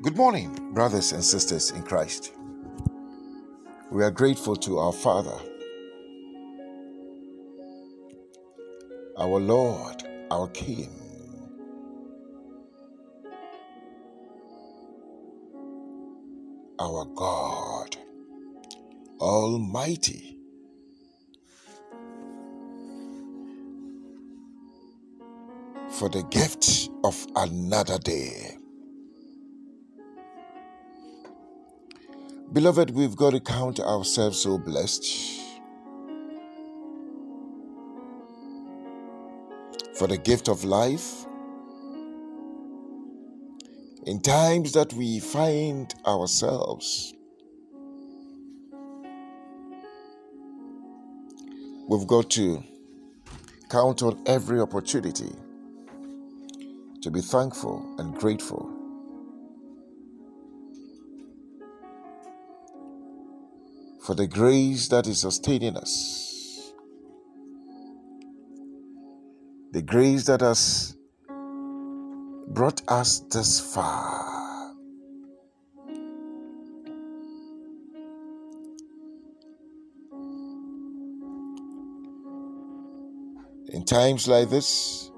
Good morning, brothers and sisters in Christ. We are grateful to our Father, our Lord, our King, our God, Almighty. For the gift of another day. Beloved, we've got to count ourselves so blessed. For the gift of life, in times that we find ourselves, we've got to count on every opportunity to be thankful and grateful for the grace that is sustaining us, the grace that has brought us this far. In times like this,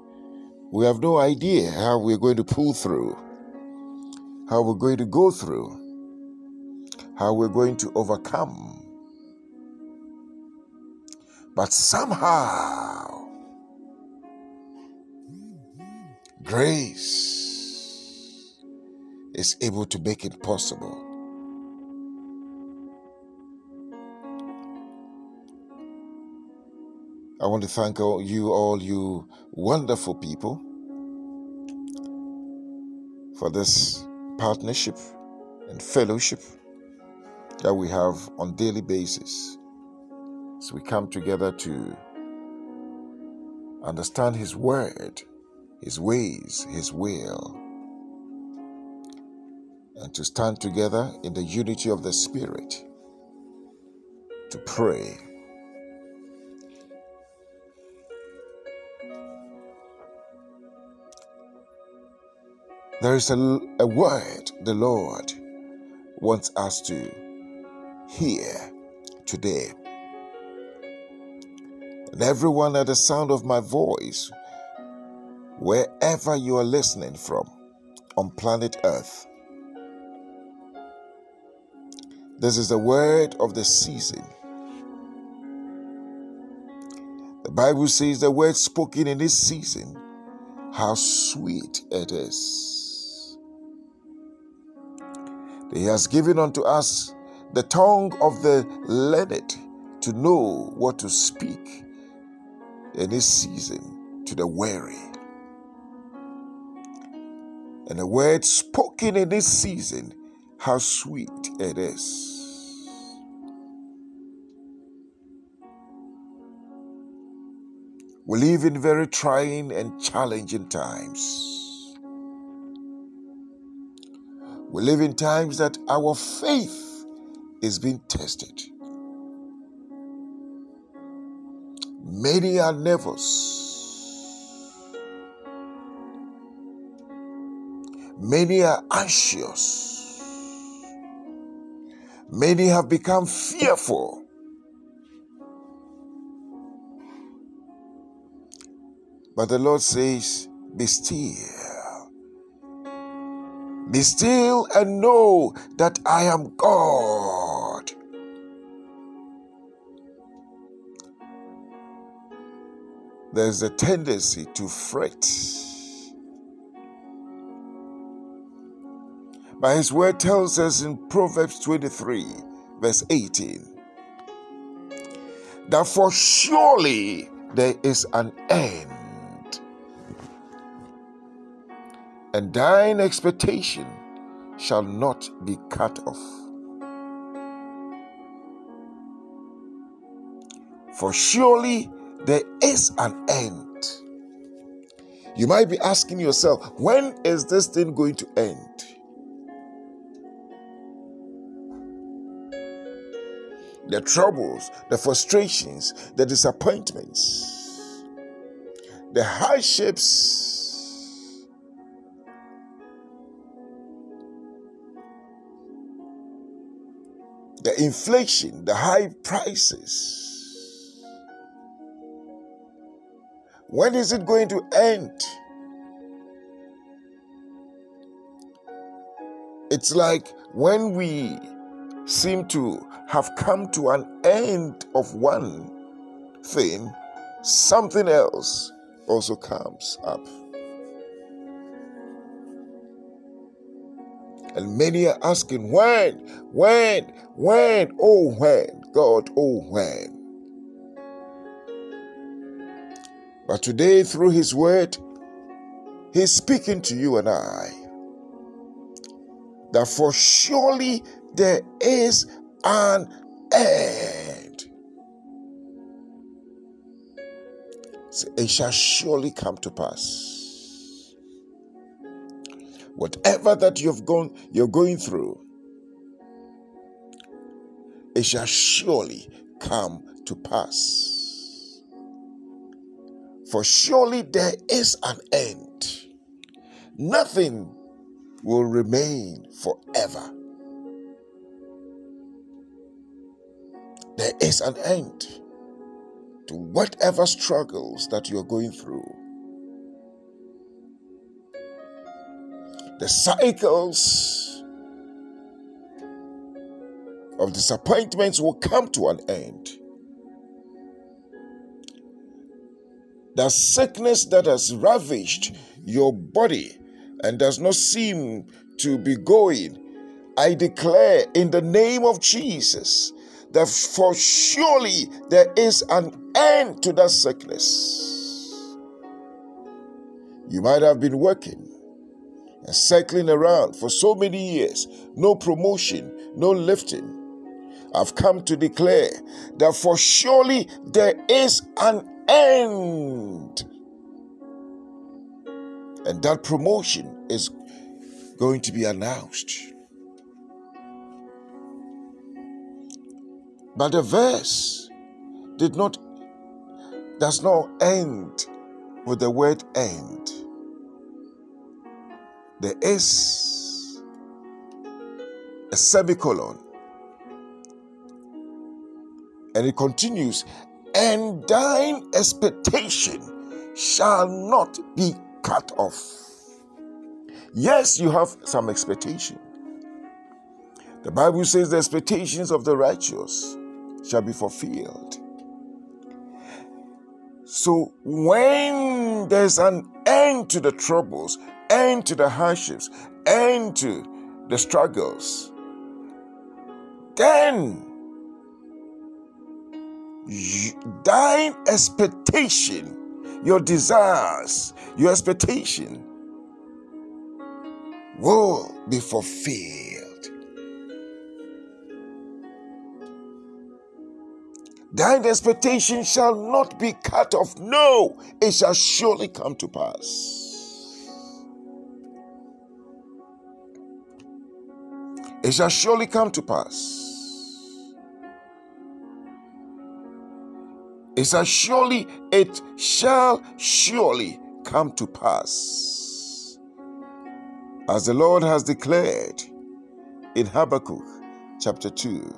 we have no idea how we're going to pull through, how we're going to go through, how we're going to overcome. But somehow, grace is able to make it possible. I want to thank you, all you wonderful people, for this partnership and fellowship that we have on daily basis. We come together to understand His Word, His ways, His will, and to stand together in the unity of the Spirit to pray. There is a, a word the Lord wants us to hear today. And everyone at the sound of my voice, wherever you are listening from on planet Earth, this is the word of the season. The Bible says the word spoken in this season, how sweet it is. He has given unto us the tongue of the learned to know what to speak in this season to the weary. And the word spoken in this season, how sweet it is. We live in very trying and challenging times. We live in times that our faith is being tested. Many are nervous. Many are anxious. Many have become fearful. But the Lord says, Be still. Be still and know that I am God. There's a tendency to fret. But his word tells us in Proverbs 23, verse 18, that for surely there is an end, and thine expectation shall not be cut off. For surely there is an end. You might be asking yourself, when is this thing going to end? The troubles, the frustrations, the disappointments, the hardships, the inflation, the high prices. When is it going to end? It's like when we seem to have come to an end of one thing, something else also comes up. And many are asking, when, when, when, oh, when, God, oh, when. But today, through His Word, He's speaking to you and I that for surely there is an end. It shall surely come to pass. Whatever that you've gone, you're going through, it shall surely come to pass. For surely there is an end. Nothing will remain forever. There is an end to whatever struggles that you're going through. The cycles of disappointments will come to an end. The sickness that has ravaged your body and does not seem to be going, I declare in the name of Jesus that for surely there is an end to that sickness. You might have been working and cycling around for so many years, no promotion, no lifting. I've come to declare that for surely there is an end and that promotion is going to be announced. But the verse did not, does not end with the word end. There is a semicolon. And it continues, and thine expectation shall not be cut off. Yes, you have some expectation. The Bible says the expectations of the righteous shall be fulfilled. So when there's an end to the troubles, end to the hardships, end to the struggles, then thine expectation your desires, your expectation will be fulfilled. Thine expectation shall not be cut off. No, it shall surely come to pass. It shall surely come to pass. It shall surely, it shall surely come to pass. As the Lord has declared in Habakkuk chapter 2.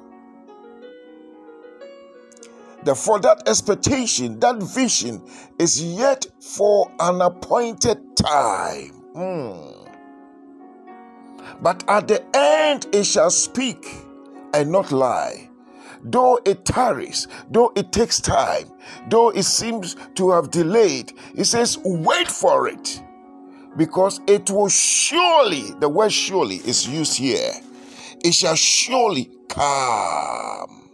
Therefore, that expectation, that vision is yet for an appointed time. Mm. But at the end, it shall speak and not lie though it tarries, though it takes time, though it seems to have delayed, he says, wait for it because it will surely, the word surely is used here, it shall surely come.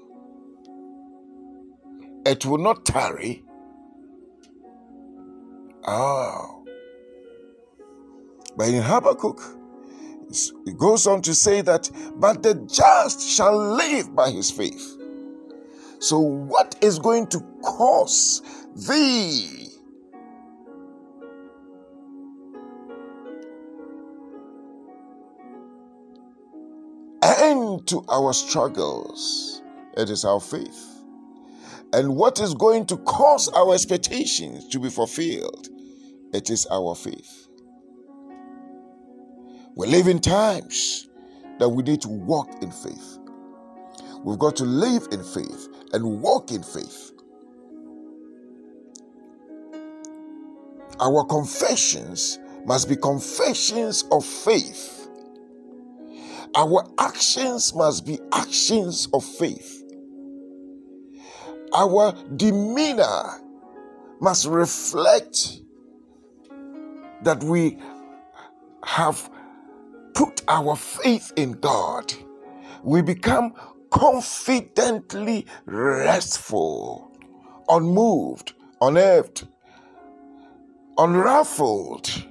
It will not tarry. Oh. But in Habakkuk, it goes on to say that, but the just shall live by his faith. So, what is going to cause thee end to our struggles? It is our faith. And what is going to cause our expectations to be fulfilled? It is our faith. We live in times that we need to walk in faith. We've got to live in faith and walk in faith. Our confessions must be confessions of faith. Our actions must be actions of faith. Our demeanor must reflect that we have put our faith in God. We become confidently restful, unmoved, unnerved, unruffled,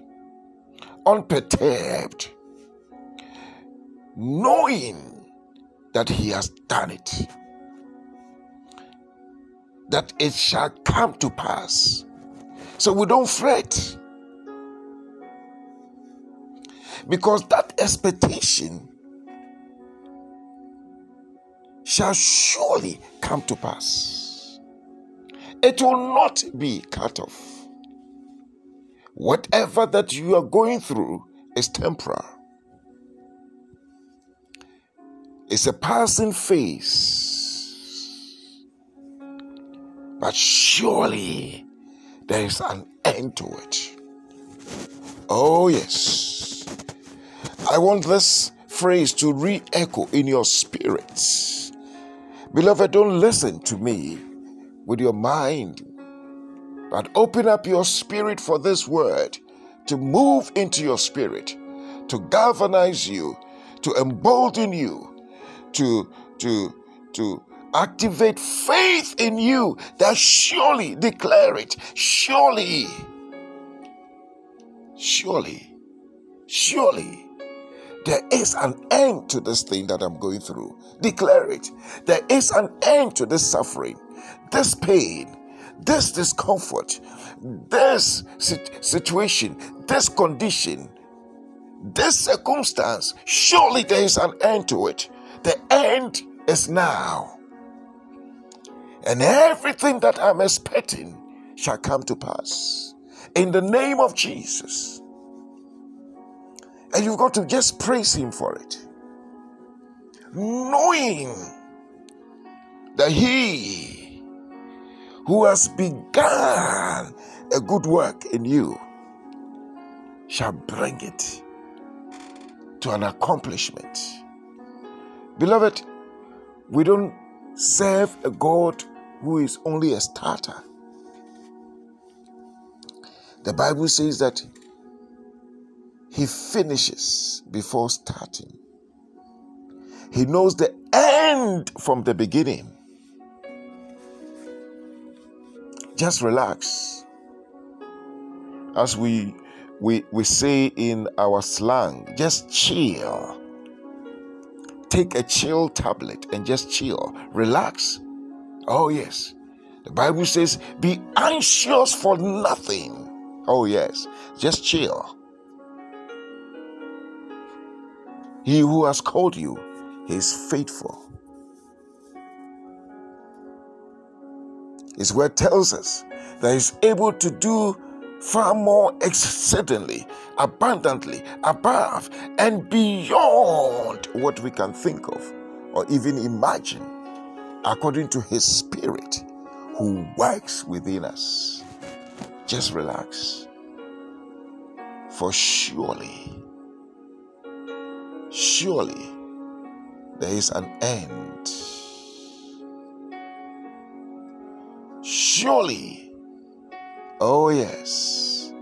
unperturbed, knowing that He has done it, that it shall come to pass. So we don't fret. Because that expectation shall surely come to pass. It will not be cut off. Whatever that you are going through is temporal. It's a passing phase. But surely there is an end to it. Oh, yes. I want this phrase to re echo in your spirits. Beloved, don't listen to me with your mind but open up your spirit for this word to move into your spirit, to galvanize you, to embolden you, to, to, to activate faith in you that surely declare it, surely, surely, surely. There is an end to this thing that I'm going through. Declare it. There is an end to this suffering, this pain, this discomfort, this situation, this condition, this circumstance, surely there is an end to it. The end is now. And everything that I'm expecting shall come to pass. In the name of Jesus. And you've got to just praise Him for it. Knowing that He who has begun a good work in you shall bring it to an accomplishment. Beloved, we don't serve a God who is only a starter. The Bible says that he finishes before starting. He knows the end from the beginning. just relax. As we we we say in our slang, just chill. Take a chill tablet and just chill. Relax. Oh yes. The Bible says, be anxious for nothing. Oh yes. Just chill. He who has called you is faithful. His word tells us that He's able to do far more exceedingly, abundantly, above, and beyond what we can think of or even imagine, according to His Spirit who works within us. Just relax. For surely, surely there is an end Surely, oh yes,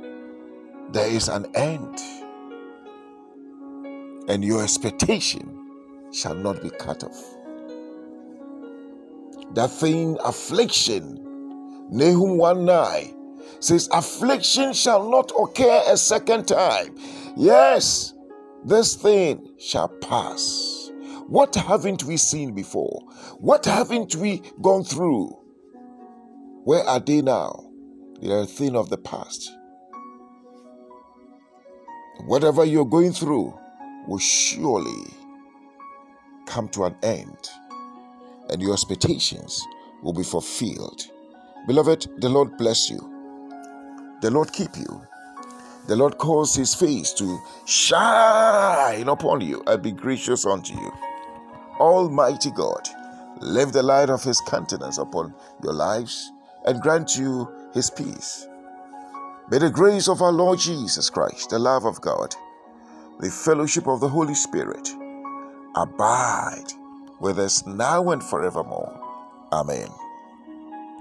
there is an end, and your expectation shall not be cut off. That thing, affliction, Nahum 1 9 says, Affliction shall not occur a second time. Yes, this thing shall pass. What haven't we seen before? What haven't we gone through? Where are they now? They are a thing of the past. Whatever you're going through will surely come to an end, and your expectations will be fulfilled. Beloved, the Lord bless you. The Lord keep you. The Lord cause his face to shine upon you and be gracious unto you. Almighty God, lift the light of his countenance upon your lives, and grant you his peace. May the grace of our Lord Jesus Christ, the love of God, the fellowship of the Holy Spirit abide with us now and forevermore. Amen.